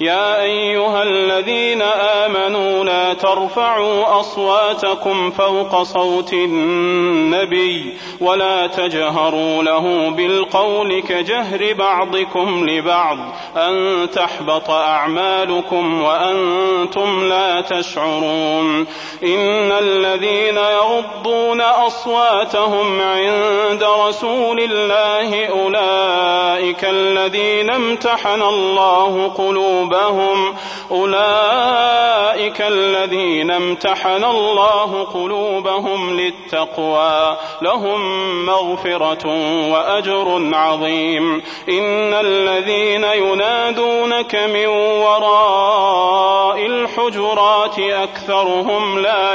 يا أيها الذين آمنوا لا ترفعوا أصواتكم فوق صوت النبي ولا تجهروا له بالقول كجهر بعضكم لبعض أن تحبط أعمالكم وأنتم لا تشعرون إن الذين يغضون أصواتهم عند رسول الله أولئك الذين امتحن الله قلوبهم قلوبهم. أولئك الذين امتحن الله قلوبهم للتقوى. لهم مغفرة وأجر عظيم. إن الذين ينادونك من وراء الحجرات أكثرهم لا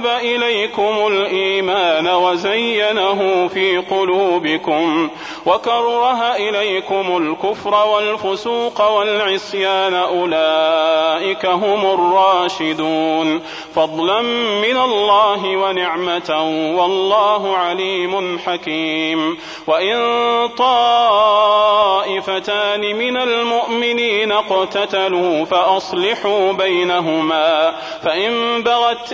إليكم الإيمان وزينه في قلوبكم وكره إليكم الكفر والفسوق والعصيان أولئك هم الراشدون فضلا من الله ونعمة والله عليم حكيم وإن طائفتان من المؤمنين اقتتلوا فأصلحوا بينهما فإن بغت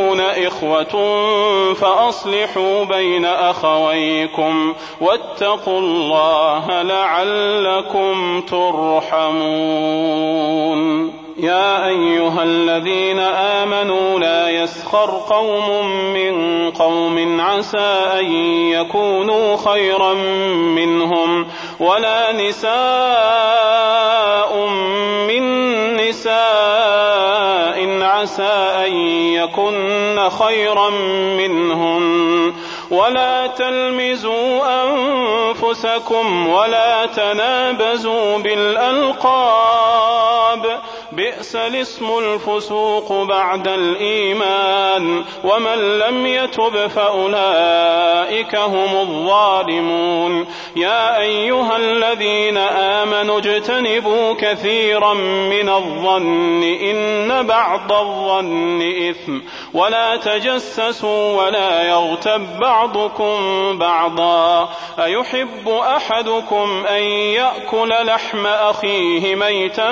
إخوة فأصلحوا بين أخويكم واتقوا الله لعلكم ترحمون. يا أيها الذين آمنوا لا يسخر قوم من قوم عسى أن يكونوا خيرا منهم ولا نساء يكن خيرا منهن. ولا تلمزوا أنفسكم ولا تنابزوا بالألقاب. بئس الاسم الفسوق بعد الإيمان ومن لم يتب فأولئك هم الظالمون. يا أيها الذين آمنوا اجتنبوا كثيرا من الظن إن بعض الظن إثم. ولا تجسسوا ولا يغتب بعضكم بعضا. أيحب أحدكم أن يأكل لحم أخيه ميتا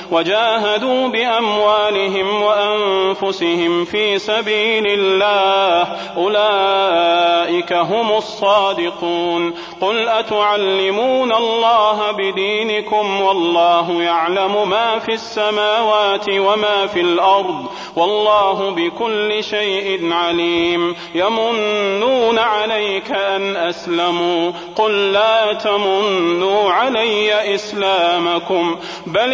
وجاهدوا بأموالهم وأنفسهم في سبيل الله. أولئك هم الصادقون. قل أتعلمون الله بدينكم والله يعلم ما في السماوات وما في الأرض والله بكل شيء عليم. يمنون عليك أن أسلموا. قل لا تمنوا علي إسلامكم. بل